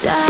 side